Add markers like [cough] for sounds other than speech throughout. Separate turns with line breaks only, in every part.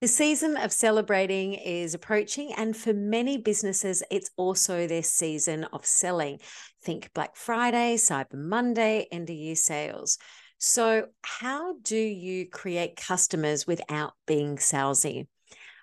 The season of celebrating is approaching, and for many businesses, it's also their season of selling. Think Black Friday, Cyber Monday, end of year sales. So, how do you create customers without being salesy?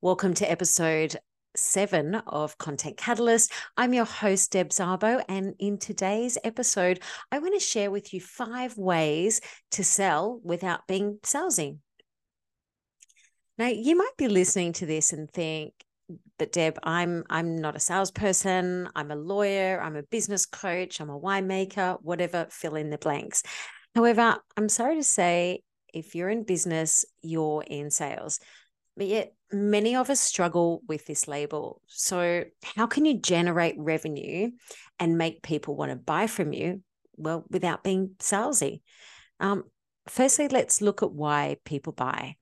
Welcome to episode seven of Content Catalyst. I'm your host, Deb Szabo, and in today's episode, I want to share with you five ways to sell without being salesy. Now, you might be listening to this and think, but Deb, I'm I'm not a salesperson. I'm a lawyer. I'm a business coach. I'm a winemaker. Whatever, fill in the blanks. However, I'm sorry to say, if you're in business, you're in sales. But yet, many of us struggle with this label. So, how can you generate revenue and make people want to buy from you? Well, without being salesy. Um, firstly, let's look at why people buy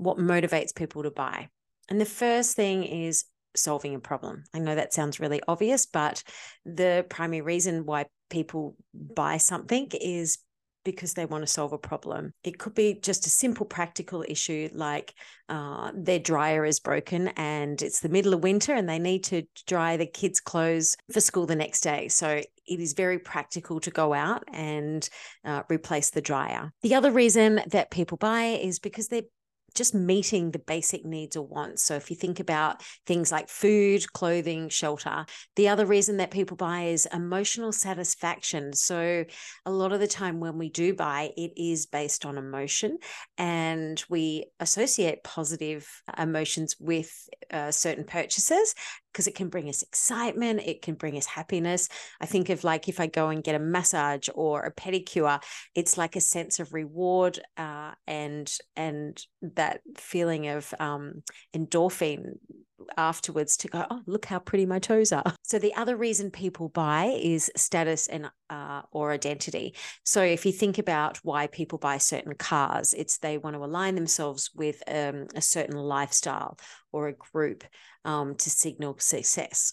what motivates people to buy. And the first thing is solving a problem. I know that sounds really obvious, but the primary reason why people buy something is because they want to solve a problem. It could be just a simple practical issue like uh, their dryer is broken and it's the middle of winter and they need to dry the kids' clothes for school the next day. So it is very practical to go out and uh, replace the dryer. The other reason that people buy is because they're just meeting the basic needs or wants. So if you think about things like food, clothing, shelter, the other reason that people buy is emotional satisfaction. So a lot of the time when we do buy, it is based on emotion and we associate positive emotions with uh, certain purchases because it can bring us excitement, it can bring us happiness. I think of like if I go and get a massage or a pedicure, it's like a sense of reward uh, and and that feeling of um, endorphin afterwards to go, oh, look how pretty my toes are. So the other reason people buy is status and uh, or identity. So if you think about why people buy certain cars, it's they want to align themselves with um, a certain lifestyle or a group um, to signal success.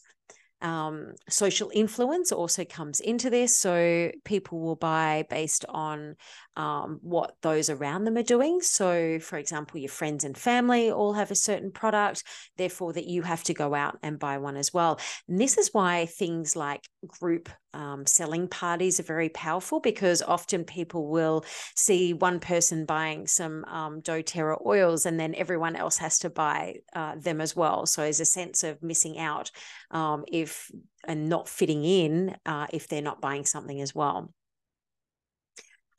Um, social influence also comes into this. So people will buy based on um, what those around them are doing. So, for example, your friends and family all have a certain product, therefore, that you have to go out and buy one as well. And this is why things like group um, selling parties are very powerful because often people will see one person buying some um, doTERRA oils and then everyone else has to buy uh, them as well. So, there's a sense of missing out um, if and not fitting in uh, if they're not buying something as well.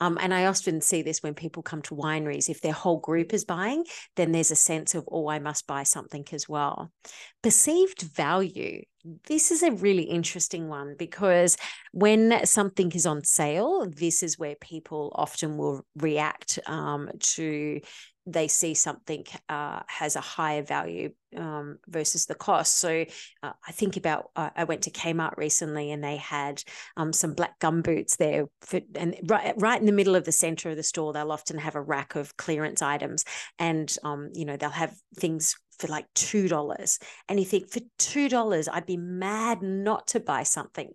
Um, and I often see this when people come to wineries. If their whole group is buying, then there's a sense of, oh, I must buy something as well. Perceived value. This is a really interesting one because when something is on sale, this is where people often will react um, to they see something uh, has a higher value um, versus the cost. So uh, I think about uh, I went to Kmart recently and they had um, some black gum boots there, for, and right right in the middle of the center of the store, they'll often have a rack of clearance items, and um, you know they'll have things for like two dollars and you think for two dollars i'd be mad not to buy something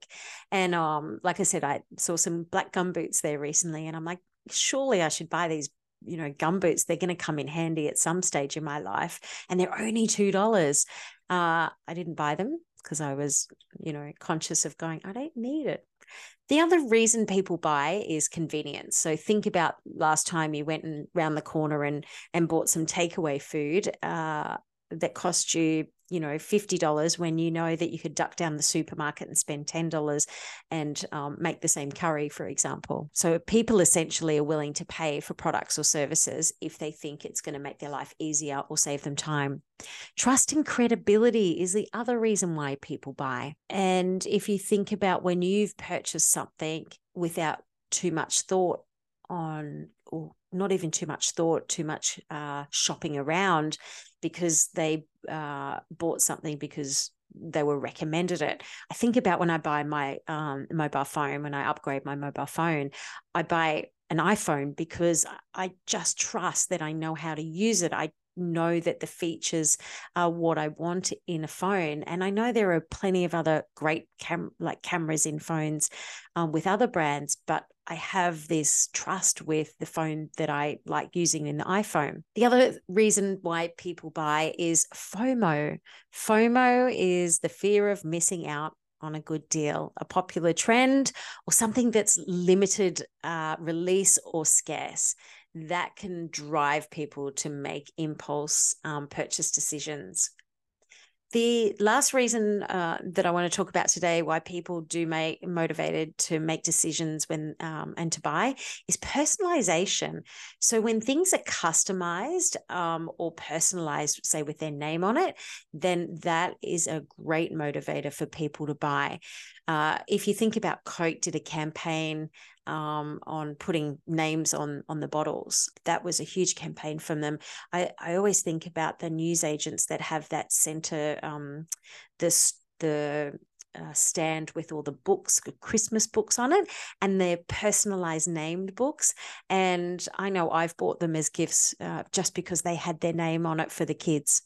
and um like i said i saw some black gum boots there recently and i'm like surely i should buy these you know, gum boots, they're going to come in handy at some stage in my life. And they're only $2. Uh, I didn't buy them because I was, you know, conscious of going, I don't need it. The other reason people buy is convenience. So think about last time you went and round the corner and and bought some takeaway food uh, that cost you you know $50 when you know that you could duck down the supermarket and spend $10 and um, make the same curry for example. So people essentially are willing to pay for products or services if they think it's going to make their life easier or save them time. Trust and credibility is the other reason why people buy. And if you think about when you've purchased something without too much thought on or not even too much thought, too much uh, shopping around because they uh, bought something because they were recommended it. I think about when I buy my um, mobile phone, when I upgrade my mobile phone, I buy an iPhone because I just trust that I know how to use it. I know that the features are what I want in a phone. And I know there are plenty of other great cam like cameras in phones um, with other brands, but I have this trust with the phone that I like using in the iPhone. The other reason why people buy is FOMO. FOMO is the fear of missing out on a good deal, a popular trend, or something that's limited uh, release or scarce that can drive people to make impulse um, purchase decisions. The last reason uh, that I want to talk about today, why people do make motivated to make decisions when um, and to buy, is personalization. So when things are customized um, or personalized, say with their name on it, then that is a great motivator for people to buy. Uh, if you think about Coke did a campaign um, on putting names on on the bottles. That was a huge campaign from them. I, I always think about the news agents that have that center, um, this the uh, stand with all the books, Christmas books on it, and they're personalized named books. And I know I've bought them as gifts uh, just because they had their name on it for the kids.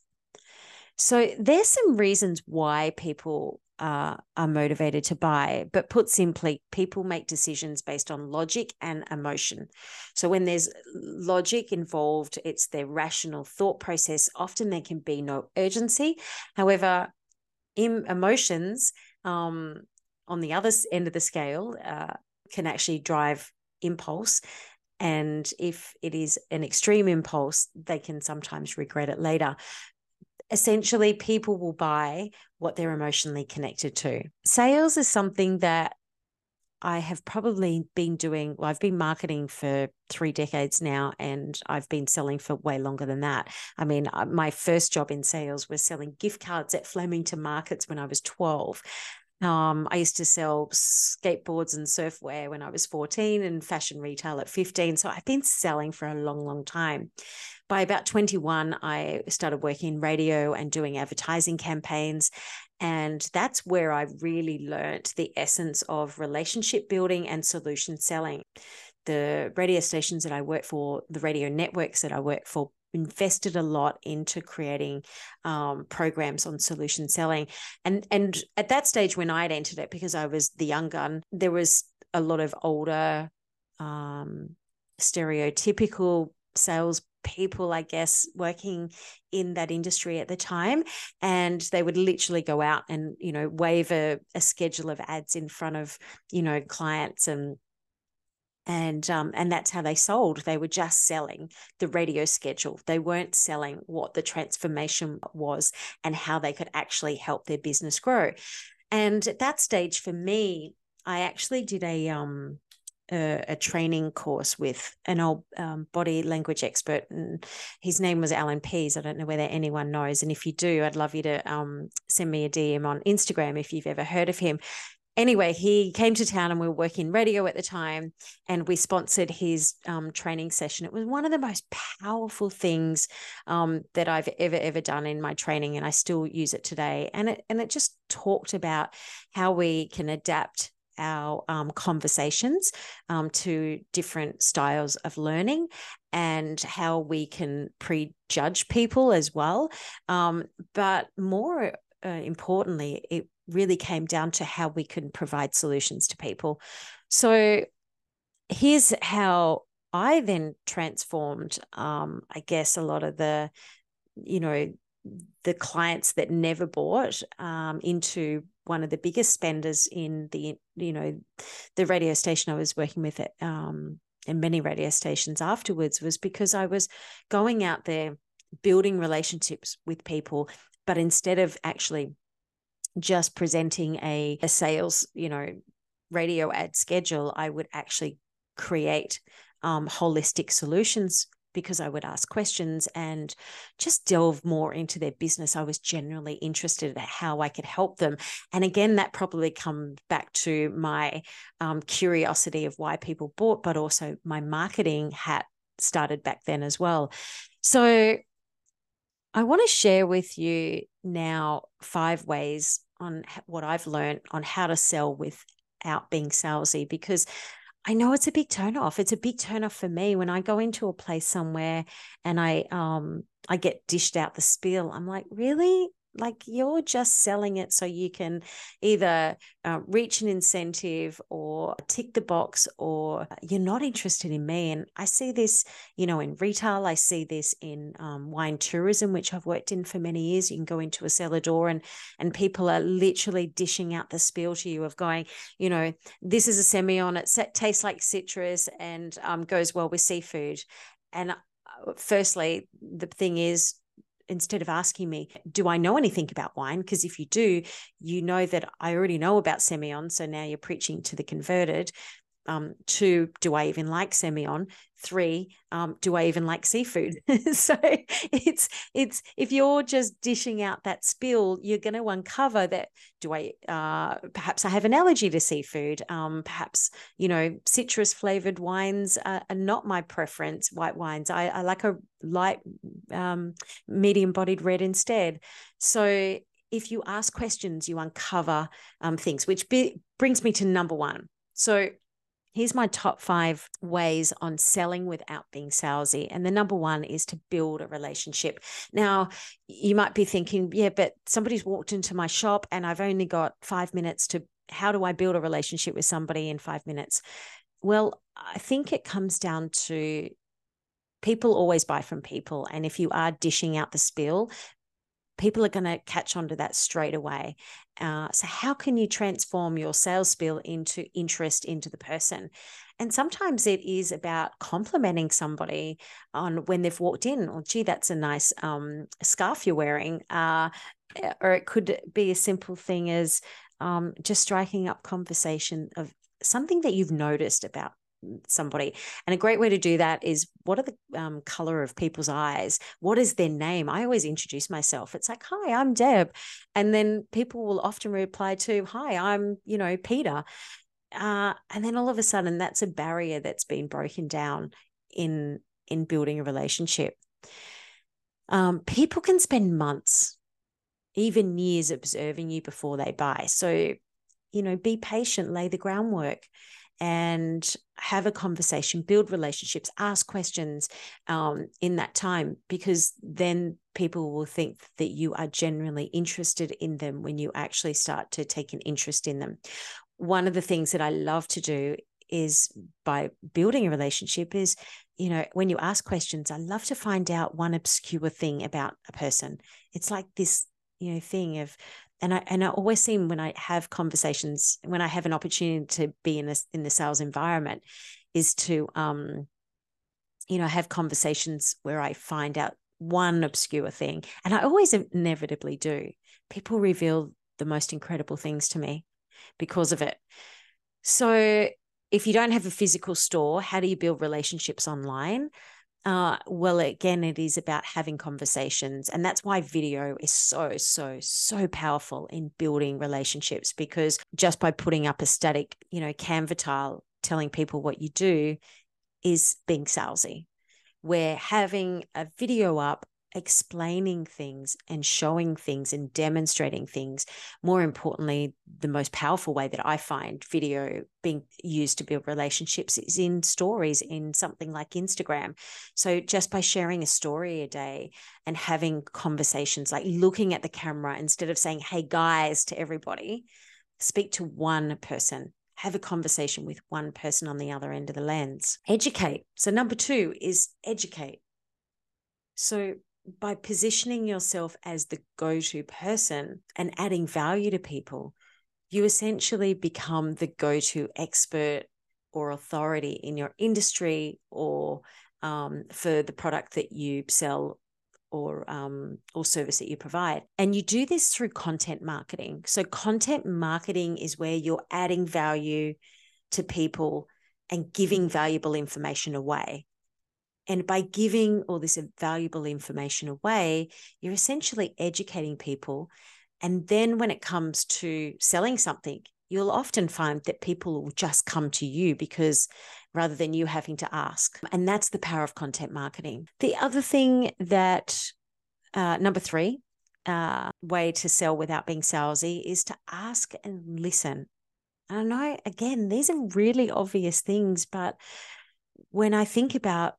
So there's some reasons why people uh, are motivated to buy. But put simply, people make decisions based on logic and emotion. So when there's logic involved, it's their rational thought process. Often there can be no urgency. However, emotions um, on the other end of the scale uh, can actually drive impulse. And if it is an extreme impulse, they can sometimes regret it later essentially people will buy what they're emotionally connected to. Sales is something that I have probably been doing, well, I've been marketing for three decades now, and I've been selling for way longer than that. I mean, uh, my first job in sales was selling gift cards at Flemington Markets when I was 12. Um, I used to sell skateboards and surfwear when I was 14 and fashion retail at 15. So I've been selling for a long, long time. By about 21, I started working in radio and doing advertising campaigns. And that's where I really learned the essence of relationship building and solution selling. The radio stations that I work for, the radio networks that I work for, invested a lot into creating um, programs on solution selling. And and at that stage when I'd entered it, because I was the young gun, there was a lot of older, um, stereotypical sales people, I guess, working in that industry at the time. And they would literally go out and, you know, wave a, a schedule of ads in front of, you know, clients and and um, and that's how they sold. They were just selling the radio schedule. They weren't selling what the transformation was and how they could actually help their business grow. And at that stage, for me, I actually did a um a, a training course with an old um, body language expert, and his name was Allan Pease. I don't know whether anyone knows, and if you do, I'd love you to um, send me a DM on Instagram if you've ever heard of him anyway, he came to town and we were working radio at the time and we sponsored his um, training session. It was one of the most powerful things um, that I've ever, ever done in my training. And I still use it today. And it, and it just talked about how we can adapt our um, conversations um, to different styles of learning and how we can prejudge people as well. Um, but more uh, importantly, it really came down to how we can provide solutions to people. So here's how I then transformed, um, I guess, a lot of the, you know, the clients that never bought um, into one of the biggest spenders in the, you know, the radio station I was working with at, um, and many radio stations afterwards was because I was going out there building relationships with people, but instead of actually just presenting a, a sales, you know, radio ad schedule, I would actually create um, holistic solutions because I would ask questions and just delve more into their business. I was generally interested in how I could help them. And again, that probably comes back to my um, curiosity of why people bought, but also my marketing hat started back then as well. So I want to share with you now five ways on what I've learned on how to sell without being salesy because I know it's a big turnoff. It's a big turnoff for me when I go into a place somewhere and I um I get dished out the spiel. I'm like, really? Like you're just selling it so you can either uh, reach an incentive or tick the box or you're not interested in me. And i see this you know in retail i see this in um, wine tourism which i've worked in for many years. You can go into a cellar door and and people are literally dishing out the spiel to you of going you know this is a semillon it tastes like citrus and um, goes well with seafood. And uh, firstly the thing is instead of asking me, do I know anything about wine? Because if you do, you know that I already know about Semillon. So now you're preaching to the converted. Um, two, do I even like Semillon? Three, um, do I even like seafood? [laughs] so it's it's if you're just dishing out that spill, you're going to uncover that. Do I uh, perhaps I have an allergy to seafood? Um, perhaps you know citrus flavored wines are, are, not my preference. White wines, I, I like a light, um, medium bodied red instead. So if you ask questions, you uncover um, things, which be, brings me to number one. So Here's my top five ways on selling without being salesy. And the number one is to build a relationship. Now, you might be thinking, yeah, but somebody's walked into my shop and I've only got five minutes to, how do I build a relationship with somebody in five minutes? Well, I think it comes down to people always buy from people. And if you are dishing out the spill, people are going to catch on to that straight away. Uh, so, how can you transform your sales spiel into interest into the person? And sometimes it is about complimenting somebody on when they've walked in. Or, gee, that's a nice um, scarf you're wearing. Uh, eh, or it could be a simple thing as um, just striking up conversation of something that you've noticed about somebody. And a great way to do that is what are the um, color of people's eyes? What is their name? I always introduce myself. It's like, hi, I'm Deb. And then people will often reply to, hi, I'm, you know, Peter. Uh, and then all of a sudden, that's a barrier that's been broken down in in building a relationship. Um, people can spend months, even years, observing you before they buy. So, you know, be patient, lay the groundwork and have a conversation, build relationships, ask questions um, in that time, because then people will think that you are genuinely interested in them when you actually start to take an interest in them. One of the things that I love to do is by building a relationship is you know when you ask questions i love to find out one obscure thing about a person it's like this you know thing of and I and I always seem when I have conversations, when I have an opportunity to be in this in the sales environment, is to um, you know, have conversations where I find out one obscure thing. And I always inevitably do. People reveal the most incredible things to me because of it. So if you don't have a physical store, how do you build relationships online? Uh, well, again, it is about having conversations. And that's why video is so, so, so powerful in building relationships because just by putting up a static, you know, Canva tile telling people what you do is being salesy. Where having a video up explaining things and showing things and demonstrating things. More importantly, the most powerful way that I find video being used to build relationships is in stories in something like Instagram. So just by sharing a story a day and having conversations, like looking at the camera instead of saying, hey guys, to everybody, speak to one person have a conversation with one person on the other end of the lens. Educate. So, number two is educate. So, by positioning yourself as the go to person and adding value to people, you essentially become the go to expert or authority in your industry or um, for the product that you sell or um, or service that you provide. And you do this through content marketing. So content marketing is where you're adding value to people and giving valuable information away. And by giving all this valuable information away, you're essentially educating people. And then when it comes to selling something, you'll often find that people will just come to you because rather than you having to ask. And that's the power of content marketing. The other thing that, uh, number three, uh, way to sell without being salesy is to ask and listen. And I know, again, these are really obvious things, but when I think about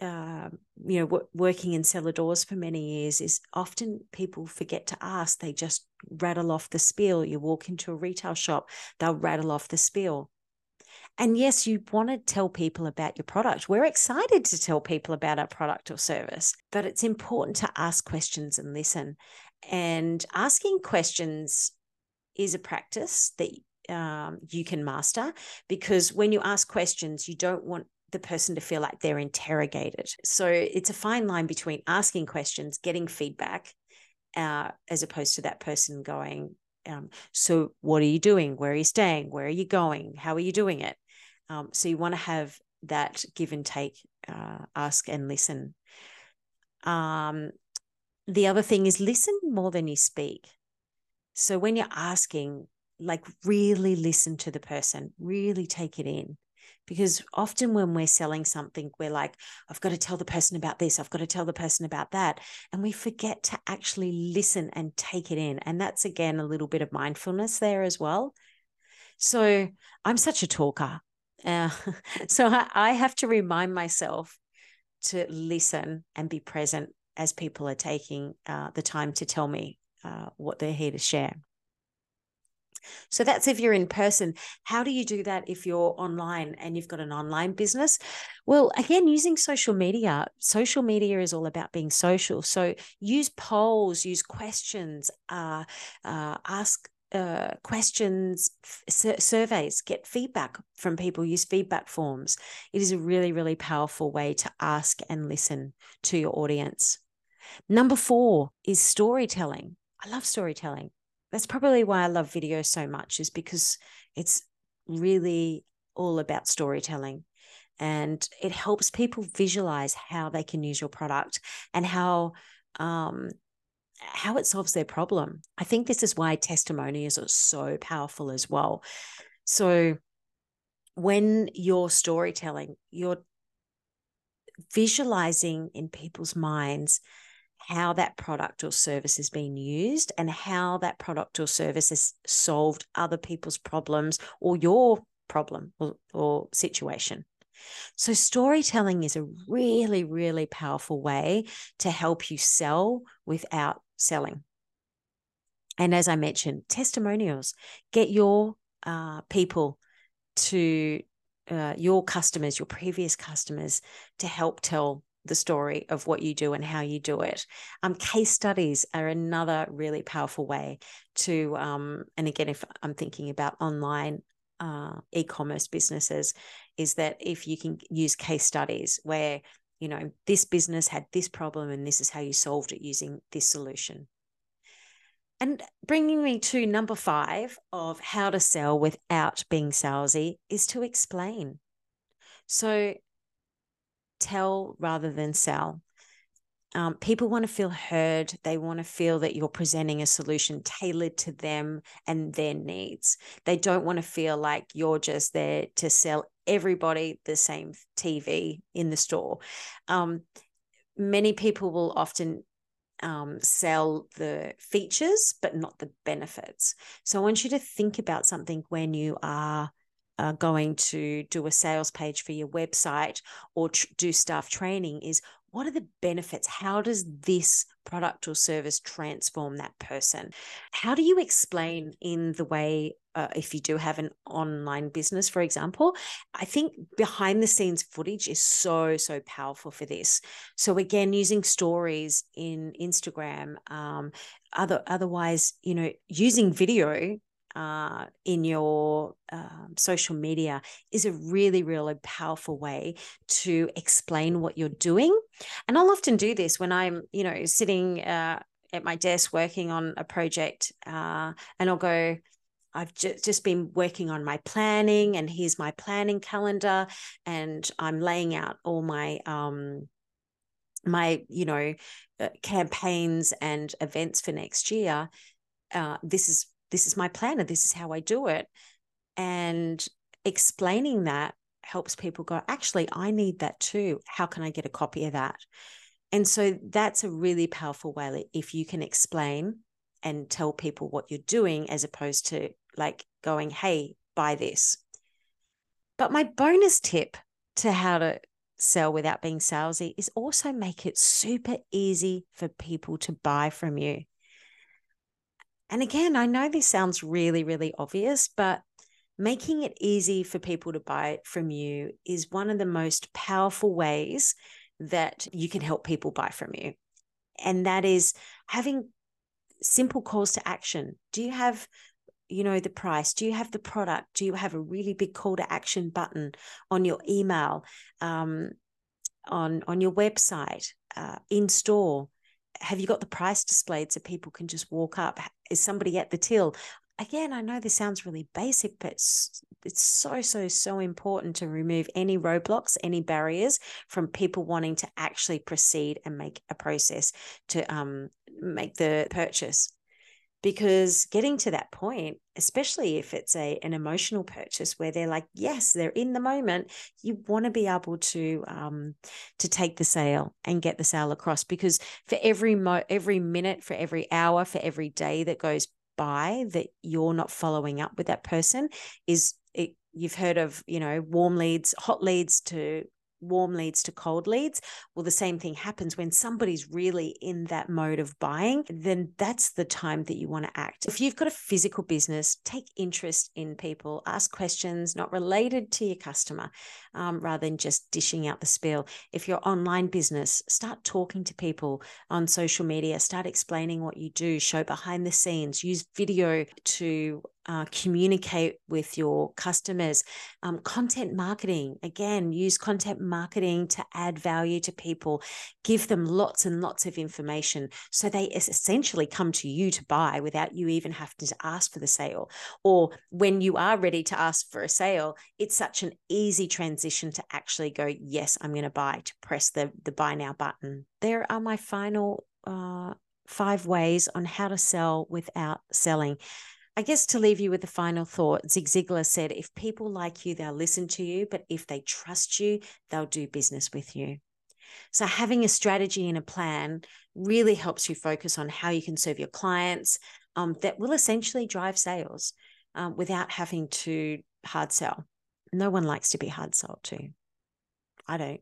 uh, you know, w- working in cellar doors for many years is often people forget to ask. They just rattle off the spiel. You walk into a retail shop, they'll rattle off the spiel. And yes, you want to tell people about your product. We're excited to tell people about our product or service, but it's important to ask questions and listen. And asking questions is a practice that um, you can master because when you ask questions, you don't want the person to feel like they're interrogated. So it's a fine line between asking questions, getting feedback, uh, as opposed to that person going, um, So, what are you doing? Where are you staying? Where are you going? How are you doing it? Um, so, you want to have that give and take, uh, ask and listen. Um, the other thing is listen more than you speak. So, when you're asking, like really listen to the person, really take it in because often when we're selling something we're like i've got to tell the person about this i've got to tell the person about that and we forget to actually listen and take it in and that's again a little bit of mindfulness there as well. So i'm such a talker uh, [laughs] so I, I have to remind myself to listen and be present as people are taking uh, the time to tell me uh, what they're here to share so that's if you're in person. How do you do that if you're online and you've got an online business? Well, again, using social media. Social media is all about being social. So use polls, use questions, uh, uh, ask uh, questions, surveys, get feedback from people, use feedback forms. It is a really, really powerful way to ask and listen to your audience. Number four is storytelling. I love storytelling that's probably why I love video so much, is because it's really all about storytelling and it helps people visualize how they can use your product and how um, how it solves their problem. I think this is why testimonials are so powerful as well. So when you're storytelling, you're visualizing in people's minds how that product or service is being used and how that product or service has solved other people's problems or your problem or, or situation. So, storytelling is a really, really powerful way to help you sell without selling. And as I mentioned, testimonials get your uh, people to uh, your customers, your previous customers, to help tell the story of what you do and how you do it. Um, case studies are another really powerful way to, um, and again, if I'm thinking about online uh, e-commerce businesses, is that if you can use case studies where you know this business had this problem and this is how you solved it using this solution. And bringing me to number five of how to sell without being salesy is to explain. So tell rather than sell. Um, people want to feel heard. They want to feel that you're presenting a solution tailored to them and their needs. They don't want to feel like you're just there to sell everybody the same TV in the store. Um, many people will often um, sell the features, but not the benefits. So I want you to think about something when you are uh, going to do a sales page for your website or tr- do staff training is what are the benefits? How does this product or service transform that person? How do you explain in the way, uh, if you do have an online business, for example? I think behind the scenes footage is so, so powerful for this. So, again, using stories in Instagram, um, other, otherwise, you know, using video uh, in your um, social media is a really, really powerful way to explain what you're doing. And I'll often do this when I'm, you know, sitting uh, at my desk working on a project, uh, and I'll go, I've just, just been working on my planning, and here's my planning calendar, and I'm laying out all my um, my you know uh, campaigns and events for next year. Uh, this is this is my planner, this is how I do it. And explaining that helps people go, actually, I need that too. How can I get a copy of that? And so that's a really powerful way if you can explain and tell people what you're doing as opposed to like going, hey, buy this. But my bonus tip to how to sell without being salesy is also make it super easy for people to buy from you. And again, I know this sounds really, really obvious, but making it easy for people to buy from you is one of the most powerful ways that you can help people buy from you. And that is having simple calls to action. Do you have you know the price do you have the product do you have a really big call to action button on your email um, on on your website uh, in store have you got the price displayed so people can just walk up? Is somebody at the till? Again i know this sounds really basic but it's, it's so so so important to remove any roadblocks any barriers from people wanting to actually proceed and make a process to um, make the purchase because getting to that point especially if it's a an emotional purchase where they're like yes they're in the moment you want to be able to um to take the sale and get the sale across because for every mo every minute for every hour for every day that goes by that you're not following up with that person is it you've heard of you know warm leads hot leads to warm leads to cold leads. Well, the same thing happens when somebody's really in that mode of buying, then that's the time that you want to act. If you've got a physical business, take interest in people, ask questions not related to your customer um, rather than just dishing out the spiel. If you're online business, start talking to people on social media, start explaining what you do, show behind the scenes, use video to uh, communicate with your customers. Um, content marketing, again, use content marketing to add value to people, give them lots and lots of information so they essentially come to you to buy without you even having to ask for the sale. Or when you are ready to ask for a sale, it's such an easy transition to actually go, Yes, I'm going to buy, to press the, the buy now button. There are my final. Uh, five ways on how to sell without selling. I guess to leave you with the final thought, Zig Ziglar said, if people like you, they'll listen to you, but if they trust you, they'll do business with you. So, having a strategy and a plan really helps you focus on how you can serve your clients um, that will essentially drive sales um, without having to hard sell. No one likes to be hard sold to. I don't.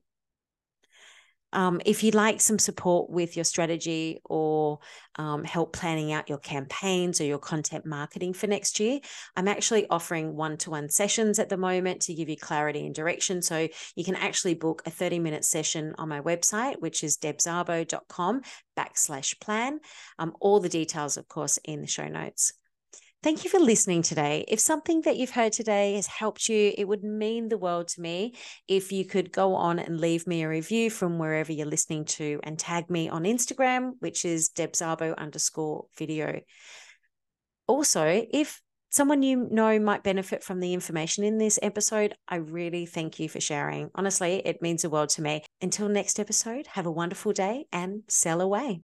Um, if you'd like some support with your strategy or um, help planning out your campaigns or your content marketing for next year, I'm actually offering one to one sessions at the moment to give you clarity and direction. So you can actually book a 30 minute session on my website, which is debszabo.com backslash plan. Um, all the details, of course, in the show notes. Thank you for listening today. If something that you've heard today has helped you, it would mean the world to me if you could go on and leave me a review from wherever you're listening to and tag me on Instagram, which is debszabo underscore video. Also, if someone you know might benefit from the information in this episode, I really thank you for sharing. Honestly, it means the world to me. Until next episode, have a wonderful day and sell away.